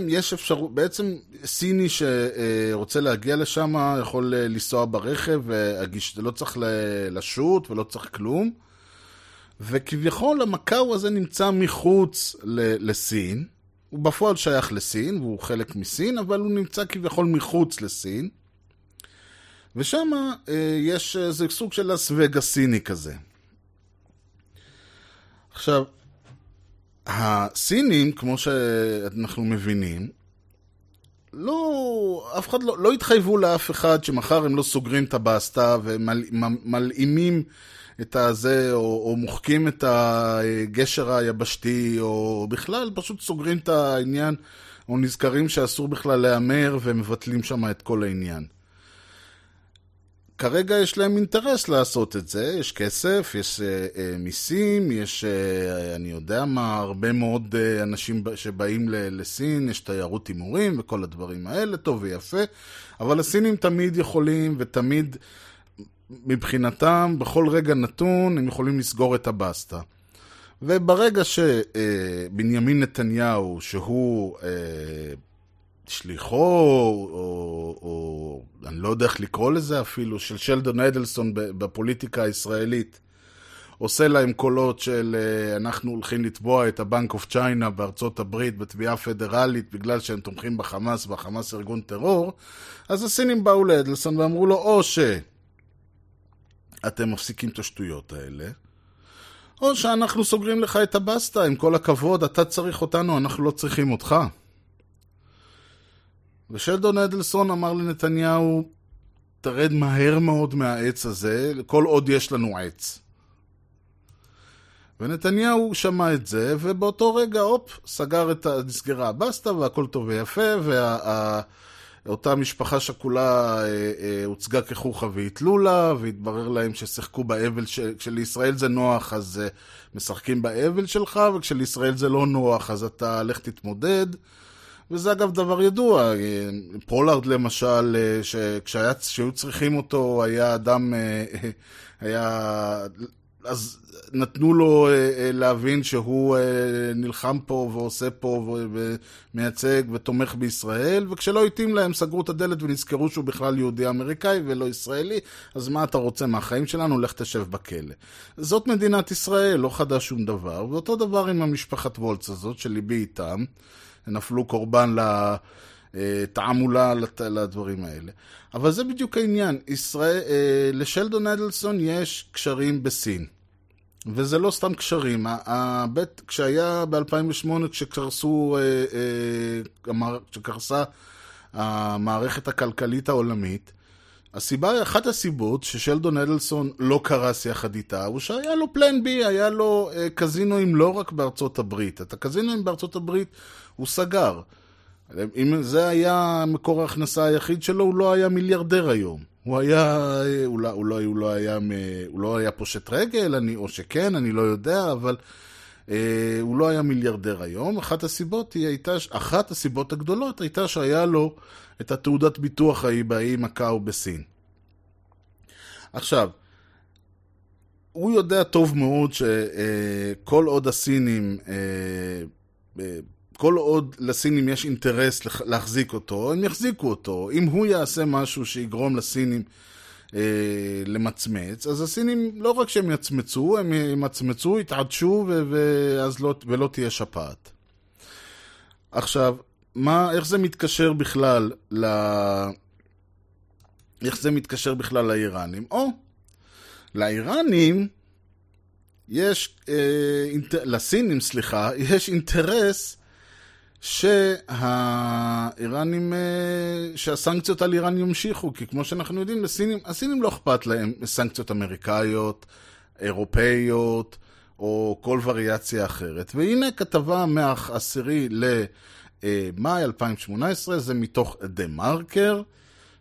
יש אפשרות, בעצם סיני שרוצה להגיע לשם יכול לנסוע ברכב, ולא צריך לשוט ולא צריך כלום. וכביכול המקאו הזה נמצא מחוץ לסין, הוא בפועל שייך לסין, והוא חלק מסין, אבל הוא נמצא כביכול מחוץ לסין. ושם אה, יש איזה סוג של לס וגאס סיני כזה. עכשיו, הסינים, כמו שאנחנו מבינים, לא, אף אחד לא, לא התחייבו לאף אחד שמחר הם לא סוגרים את הבסטה ומלאימים את הזה, או, או מוחקים את הגשר היבשתי, או בכלל פשוט סוגרים את העניין, או נזכרים שאסור בכלל להמר ומבטלים שם את כל העניין. כרגע יש להם אינטרס לעשות את זה, יש כסף, יש אה, אה, מיסים, יש, אה, אני יודע מה, הרבה מאוד אה, אנשים שבאים ל- לסין, יש תיירות הימורים וכל הדברים האלה, טוב ויפה, אבל הסינים תמיד יכולים ותמיד מבחינתם, בכל רגע נתון, הם יכולים לסגור את הבסטה. וברגע שבנימין נתניהו, שהוא אה, שליחו, או, או אני לא יודע איך לקרוא לזה אפילו, של שלדון אדלסון בפוליטיקה הישראלית, עושה להם קולות של אה, אנחנו הולכים לתבוע את הבנק אוף צ'יינה בארצות הברית בתביעה פדרלית בגלל שהם תומכים בחמאס והחמאס ארגון טרור, אז הסינים באו לאדלסון ואמרו לו או ש... אתם מפסיקים את השטויות האלה, או שאנחנו סוגרים לך את הבסטה, עם כל הכבוד, אתה צריך אותנו, אנחנו לא צריכים אותך. ושלדון אדלסון אמר לנתניהו, תרד מהר מאוד מהעץ הזה, כל עוד יש לנו עץ. ונתניהו שמע את זה, ובאותו רגע, הופ, סגר את ה... נסגרה הבסטה, והכל טוב ויפה, וה... אותה משפחה שכולה אה, אה, הוצגה כחוכא ואיטלו לה, והתברר להם ששיחקו באבל, ש... כשלישראל זה נוח אז אה, משחקים באבל שלך, וכשלישראל זה לא נוח אז אתה לך תתמודד. וזה אגב דבר ידוע, אה, פולארד למשל, אה, שכשהיו צריכים אותו היה אדם, אה, היה... אז נתנו לו להבין שהוא נלחם פה ועושה פה ומייצג ותומך בישראל, וכשלא התאים להם סגרו את הדלת ונזכרו שהוא בכלל יהודי אמריקאי ולא ישראלי, אז מה אתה רוצה מהחיים שלנו? לך תשב בכלא. זאת מדינת ישראל, לא חדש שום דבר, ואותו דבר עם המשפחת וולץ הזאת, שליבי איתם. נפלו קורבן לתעמולה, לדברים האלה. אבל זה בדיוק העניין. ישראל, אה, לשלדון אדלסון יש קשרים בסין. וזה לא סתם קשרים. הבית, כשהיה ב-2008, כשקרסו, אה, אה, כשקרסה המערכת הכלכלית העולמית, הסיבה, אחת הסיבות ששלדון אדלסון לא קרס יחד איתה, הוא שהיה לו פלן בי, היה לו קזינואים לא רק בארצות הברית. את הקזינואים בארצות הברית הוא סגר. אם זה היה מקור ההכנסה היחיד שלו, הוא לא היה מיליארדר היום. הוא היה, לא, הוא לא, הוא לא, היה, הוא לא היה פושט רגל, אני, או שכן, אני לא יודע, אבל אה, הוא לא היה מיליארדר היום. אחת הסיבות היא הייתה, אחת הסיבות הגדולות הייתה שהיה לו את התעודת ביטוח ההיא באי מקאו בסין. עכשיו, הוא יודע טוב מאוד שכל אה, עוד הסינים אה, אה, כל עוד לסינים יש אינטרס להחזיק אותו, הם יחזיקו אותו. אם הוא יעשה משהו שיגרום לסינים אה, למצמץ, אז הסינים, לא רק שהם יצמצו, הם ימצמצו, יתעדשו, ואז לא, ולא תהיה שפעת. עכשיו, מה, איך זה מתקשר בכלל ל... איך זה מתקשר בכלל לאיראנים? או, לאיראנים יש, אה, אינט... לסינים, סליחה, יש אינטרס שהאיראנים, אה, שהסנקציות על איראן ימשיכו, כי כמו שאנחנו יודעים, לסינים, הסינים לא אכפת להם סנקציות אמריקאיות, אירופאיות, או כל וריאציה אחרת. והנה כתבה מהעשירי למאי 2018, זה מתוך דה מרקר,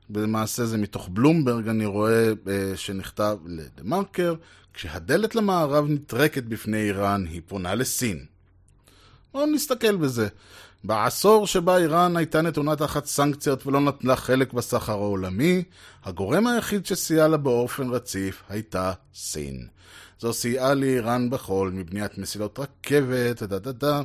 למעשה זה מתוך בלומברג, אני רואה אה, שנכתב לדה מרקר, כשהדלת למערב נטרקת בפני איראן, היא פונה לסין. בואו נסתכל בזה. בעשור שבה איראן הייתה נתונה תחת סנקציות ולא נטלה חלק בסחר העולמי, הגורם היחיד שסייע לה באופן רציף הייתה סין. זו סייעה לאיראן בכל, מבניית מסילות רכבת, דה דה דה.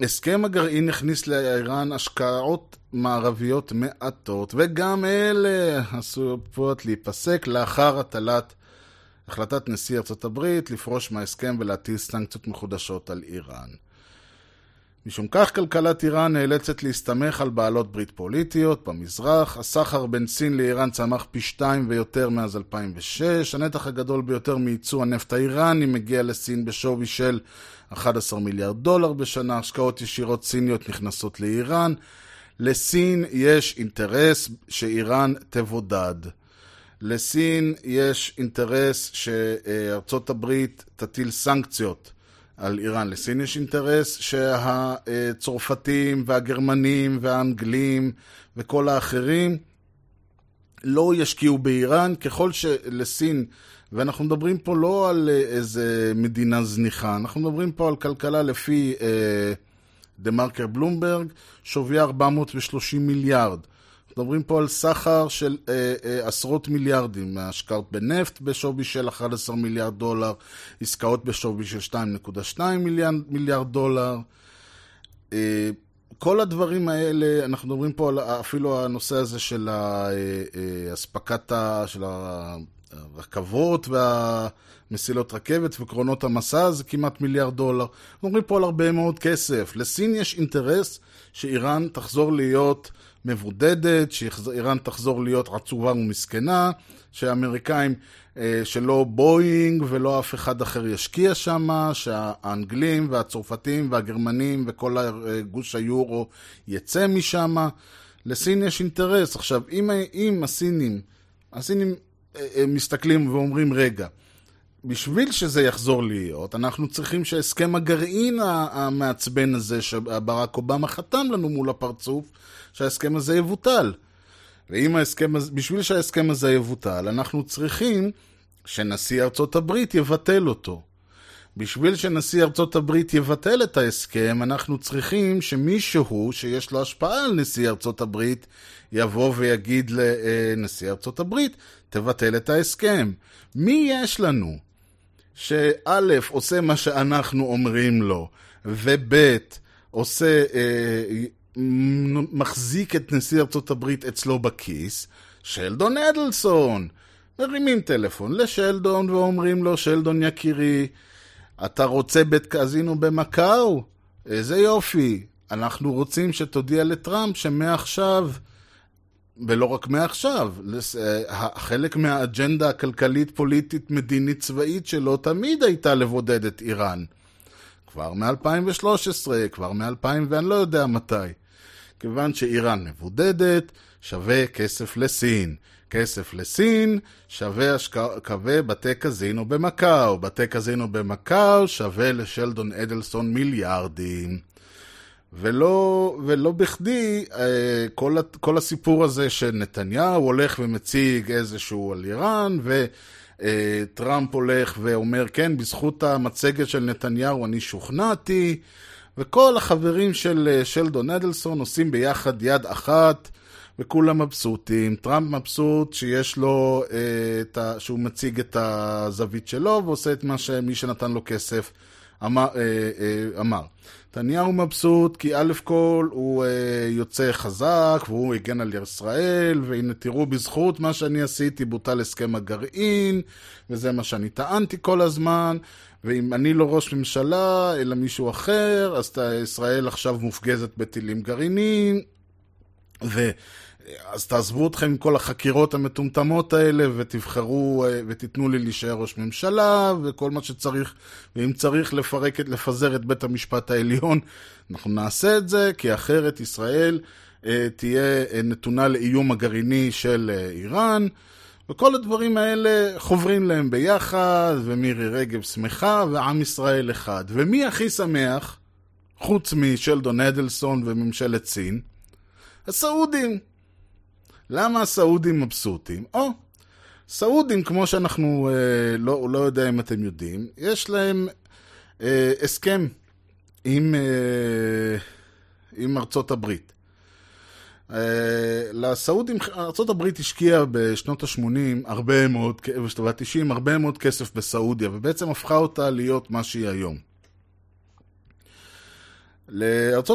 הסכם הגרעין הכניס לאיראן השקעות מערביות מעטות, וגם אלה עשויות להיפסק לאחר הטלת החלטת נשיא ארצות הברית לפרוש מההסכם ולהטיל סנקציות מחודשות על איראן. משום כך כלכלת איראן נאלצת להסתמך על בעלות ברית פוליטיות במזרח, הסחר בין סין לאיראן צמח פי שתיים ויותר מאז 2006, הנתח הגדול ביותר מייצוא הנפט האיראני מגיע לסין בשווי של 11 מיליארד דולר בשנה, השקעות ישירות סיניות נכנסות לאיראן. לסין יש אינטרס שאיראן תבודד. לסין יש אינטרס שארצות הברית תטיל סנקציות. על איראן. לסין יש אינטרס שהצרפתים והגרמנים והאנגלים וכל האחרים לא ישקיעו באיראן ככל שלסין, ואנחנו מדברים פה לא על איזה מדינה זניחה, אנחנו מדברים פה על כלכלה לפי דה מרקר בלומברג, שוויה 430 מיליארד. מדברים פה על סחר של אה, אה, עשרות מיליארדים, השקעות בנפט בשווי של 11 מיליארד דולר, עסקאות בשווי של 2.2 מיליארד, מיליארד דולר. אה, כל הדברים האלה, אנחנו מדברים פה על אפילו הנושא הזה של אספקת, אה, של הרכבות והמסילות רכבת וקרונות המסע, זה כמעט מיליארד דולר. אנחנו מדברים פה על הרבה מאוד כסף. לסין יש אינטרס שאיראן תחזור להיות... מבודדת, שאיראן תחזור להיות עצובה ומסכנה, שהאמריקאים, אה, שלא בואינג ולא אף אחד אחר ישקיע שם, שהאנגלים והצרפתים והגרמנים וכל גוש היורו יצא משם. לסין יש אינטרס. עכשיו, אם, אם הסינים, הסינים אה, אה, מסתכלים ואומרים, רגע, בשביל שזה יחזור להיות, אנחנו צריכים שהסכם הגרעין המעצבן הזה שברק אובמה חתם לנו מול הפרצוף, שההסכם הזה יבוטל. ואם ההסכם הזה, בשביל שההסכם הזה יבוטל, אנחנו צריכים שנשיא ארצות הברית יבטל אותו. בשביל שנשיא ארצות הברית יבטל את ההסכם, אנחנו צריכים שמישהו שיש לו השפעה על נשיא ארצות הברית יבוא ויגיד לנשיא ארצות הברית, תבטל את ההסכם. מי יש לנו שא' עושה מה שאנחנו אומרים לו, וב' עושה, אה, מחזיק את נשיא ארצות הברית אצלו בכיס? שלדון אדלסון. מרימים טלפון לשלדון ואומרים לו, שלדון יקירי, אתה רוצה בית קזינו במקאו? איזה יופי. אנחנו רוצים שתודיע לטראמפ שמעכשיו, ולא רק מעכשיו, חלק מהאג'נדה הכלכלית, פוליטית, מדינית, צבאית שלו תמיד הייתה לבודד את איראן. כבר מ-2013, כבר מ-2000 ואני לא יודע מתי. כיוון שאיראן מבודדת, שווה כסף לסין. כסף לסין שווה השקעה בתי קזינו במקאו. בתי קזינו במקאו שווה לשלדון אדלסון מיליארדים. ולא, ולא בכדי אה, כל, כל הסיפור הזה שנתניהו הולך ומציג איזשהו על איראן, וטראמפ הולך ואומר, כן, בזכות המצגת של נתניהו אני שוכנעתי, וכל החברים של אה, שלדון אדלסון עושים ביחד יד אחת. וכולם מבסוטים. טראמפ מבסוט שיש לו, אה, את ה, שהוא מציג את הזווית שלו ועושה את מה שמי שנתן לו כסף אמר. אה, אה, אמר. נתניהו מבסוט כי א' כל הוא אה, יוצא חזק והוא הגן על ישראל והנה תראו בזכות מה שאני עשיתי בוטל הסכם הגרעין וזה מה שאני טענתי כל הזמן ואם אני לא ראש ממשלה אלא מישהו אחר אז ישראל עכשיו מופגזת בטילים גרעיניים ו... אז תעזבו אתכם עם כל החקירות המטומטמות האלה ותבחרו ותיתנו לי להישאר ראש ממשלה וכל מה שצריך, ואם צריך לפרק לפזר את בית המשפט העליון, אנחנו נעשה את זה, כי אחרת ישראל אה, תהיה נתונה לאיום הגרעיני של אה, איראן, וכל הדברים האלה חוברים להם ביחד, ומירי רגב שמחה, ועם ישראל אחד. ומי הכי שמח, חוץ משלדון אדלסון וממשלת סין? הסעודים. למה הסעודים מבסוטים? או, סעודים, כמו שאנחנו, אה, לא, לא יודע אם אתם יודעים, יש להם אה, הסכם עם, אה, עם ארצות הברית. אה, לסעודים, ארצות הברית השקיעה בשנות ה-80 הרבה מאוד, ב-90 הרבה מאוד כסף בסעודיה, ובעצם הפכה אותה להיות מה שהיא היום.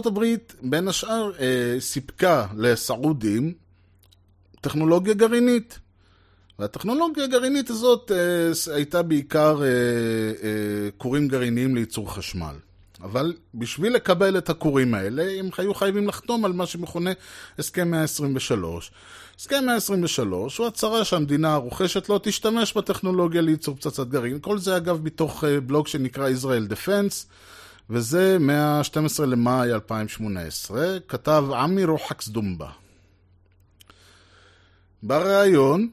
הברית, בין השאר, אה, סיפקה לסעודים טכנולוגיה גרעינית. והטכנולוגיה הגרעינית הזאת אה, הייתה בעיקר אה, אה, כורים גרעיניים לייצור חשמל. אבל בשביל לקבל את הכורים האלה, הם היו חייבים לחתום על מה שמכונה הסכם 123. הסכם 123 הוא הצהרה שהמדינה הרוכשת לא תשתמש בטכנולוגיה לייצור פצצת גרעין. כל זה אגב מתוך אה, בלוג שנקרא Israel Defense, וזה מה-12 למאי 2018, כתב עמי רוחקס דומבה. בריאיון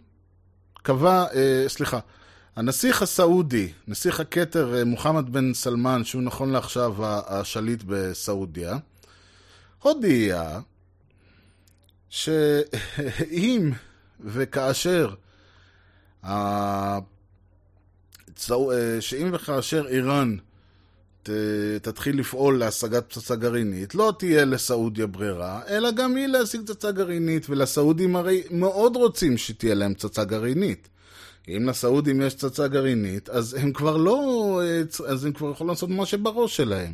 קבע, אה, סליחה, הנסיך הסעודי, נסיך הכתר אה, מוחמד בן סלמן, שהוא נכון לעכשיו השליט בסעודיה, הודיע שאם וכאשר אה, שאם וכאשר איראן ת, תתחיל לפעול להשגת פצצה גרעינית, לא תהיה לסעודיה ברירה, אלא גם היא להשיג פצצה גרעינית, ולסעודים הרי מאוד רוצים שתהיה להם פצצה גרעינית. אם לסעודים יש פצצה גרעינית, אז הם כבר לא... אז הם כבר יכולים לעשות מה שבראש שלהם.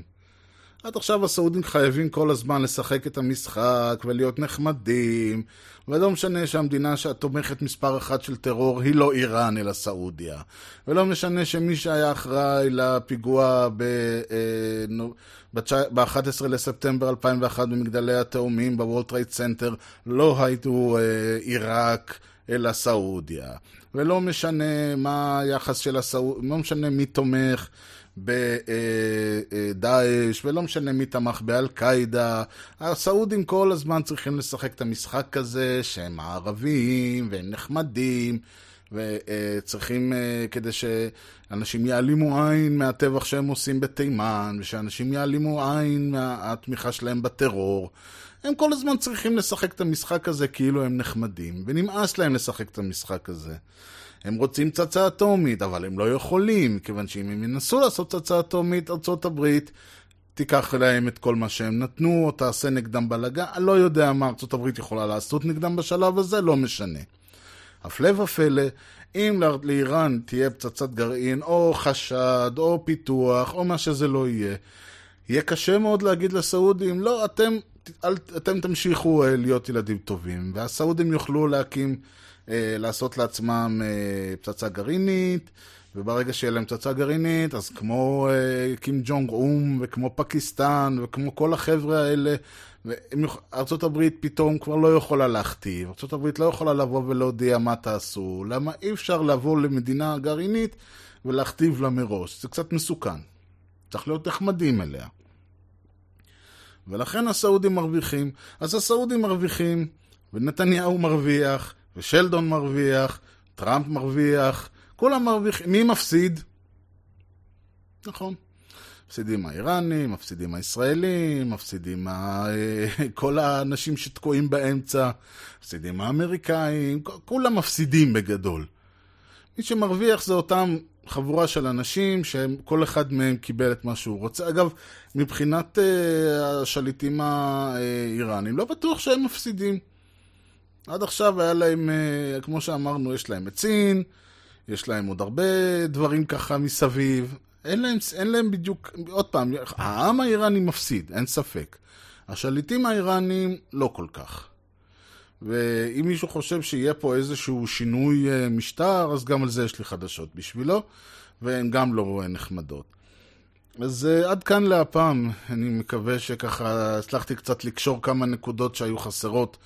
עד עכשיו הסעודים חייבים כל הזמן לשחק את המשחק ולהיות נחמדים, ולא משנה שהמדינה שהתומכת מספר אחת של טרור היא לא איראן אלא סעודיה. ולא משנה שמי שהיה אחראי לפיגוע ב-11 אה, לספטמבר 2001 במגדלי התאומים ב World Trade Center לא הייתו אה, עיראק אלא סעודיה. ולא משנה מה היחס של הסעודים, לא משנה מי תומך. בדאעש, ולא משנה מי תמך באל-קאעידה. הסעודים כל הזמן צריכים לשחק את המשחק הזה, שהם הערבים, והם נחמדים, וצריכים, אה, כדי שאנשים יעלימו עין מהטבח שהם עושים בתימן, ושאנשים יעלימו עין מהתמיכה שלהם בטרור. הם כל הזמן צריכים לשחק את המשחק הזה כאילו הם נחמדים, ונמאס להם לשחק את המשחק הזה. הם רוצים פצצה אטומית, אבל הם לא יכולים, כיוון שאם הם ינסו לעשות פצצה אטומית, ארה"ב תיקח להם את כל מה שהם נתנו, או תעשה נגדם בלאגן, לא יודע מה ארה"ב יכולה לעשות נגדם בשלב הזה, לא משנה. הפלא ופלא, אם לאיראן תהיה פצצת גרעין, או חשד, או פיתוח, או מה שזה לא יהיה, יהיה קשה מאוד להגיד לסעודים, לא, אתם, אל, אתם תמשיכו אה, להיות ילדים טובים, והסעודים יוכלו להקים, לעשות לעצמם אה, פצצה גרעינית, וברגע שיהיה להם פצצה גרעינית, אז כמו אה, קים ג'ונג אום, וכמו פקיסטן, וכמו כל החבר'ה האלה, ארה"ב פתאום כבר לא יכולה להכתיב, ארה"ב לא יכולה לבוא ולהודיע מה תעשו, למה אי אפשר לבוא למדינה גרעינית ולהכתיב לה מראש, זה קצת מסוכן. צריך להיות נחמדים אליה. ולכן הסעודים מרוויחים. אז הסעודים מרוויחים, ונתניהו מרוויח, ושלדון מרוויח, טראמפ מרוויח, כולם מרוויחים. מי מפסיד? נכון. מפסידים האיראנים, מפסידים הישראלים, מפסידים ה... כל האנשים שתקועים באמצע, מפסידים האמריקאים, כולם מפסידים בגדול. מי שמרוויח זה אותם חבורה של אנשים שכל אחד מהם קיבל את מה שהוא רוצה. אגב, מבחינת uh, השליטים האיראנים, לא בטוח שהם מפסידים. עד עכשיו היה להם, uh, כמו שאמרנו, יש להם את סין, יש להם עוד הרבה דברים ככה מסביב. אין להם, אין להם בדיוק, עוד פעם, העם האיראני מפסיד, אין ספק. השליטים האיראנים לא כל כך. ואם מישהו חושב שיהיה פה איזשהו שינוי משטר, אז גם על זה יש לי חדשות בשבילו, והן גם לא נחמדות. אז עד כאן להפעם, אני מקווה שככה הצלחתי קצת לקשור כמה נקודות שהיו חסרות,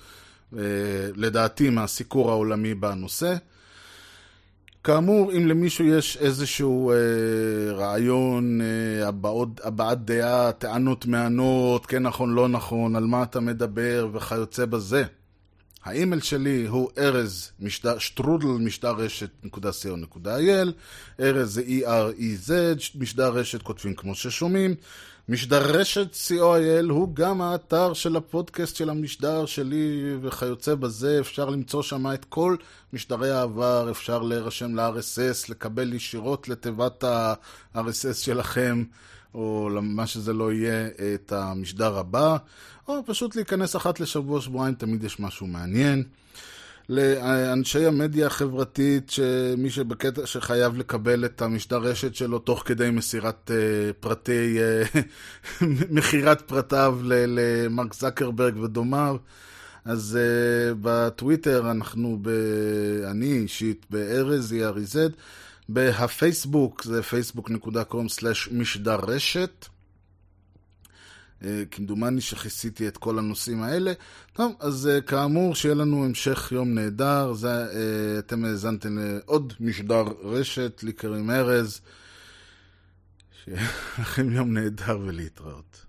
לדעתי, מהסיקור העולמי בנושא. כאמור, אם למישהו יש איזשהו אה, רעיון, אה, הבעות, הבעת דעה, טענות מענות, כן נכון, לא נכון, על מה אתה מדבר וכיוצא בזה. האימייל שלי הוא ארז, משדר, שטרודל, משדר רשת נקודה co.il, ארז זה E-R-E-Z, משדר רשת כותבים כמו ששומעים. משדר רשת co.il הוא גם האתר של הפודקאסט של המשדר שלי וכיוצא בזה, אפשר למצוא שם את כל משדרי העבר, אפשר להירשם ל-RSS, לקבל ישירות לתיבת ה-RSS שלכם, או למה שזה לא יהיה, את המשדר הבא, או פשוט להיכנס אחת לשבוע, שבועיים, תמיד יש משהו מעניין. לאנשי המדיה החברתית, שמי שבקטע שחייב לקבל את המשדר רשת שלו תוך כדי מסירת uh, פרטי, uh, מכירת פרטיו למרק זקרברג ודומיו. אז uh, בטוויטר אנחנו, ב... אני אישית, בארז ERZ, בהפייסבוק זה facebook.com/משדר רשת. כמדומני שכיסיתי את כל הנושאים האלה. טוב, אז כאמור, שיהיה לנו המשך יום נהדר. זה, אתם האזנתם לעוד משדר רשת, לי קרים ארז. שיהיה לכם יום נהדר ולהתראות.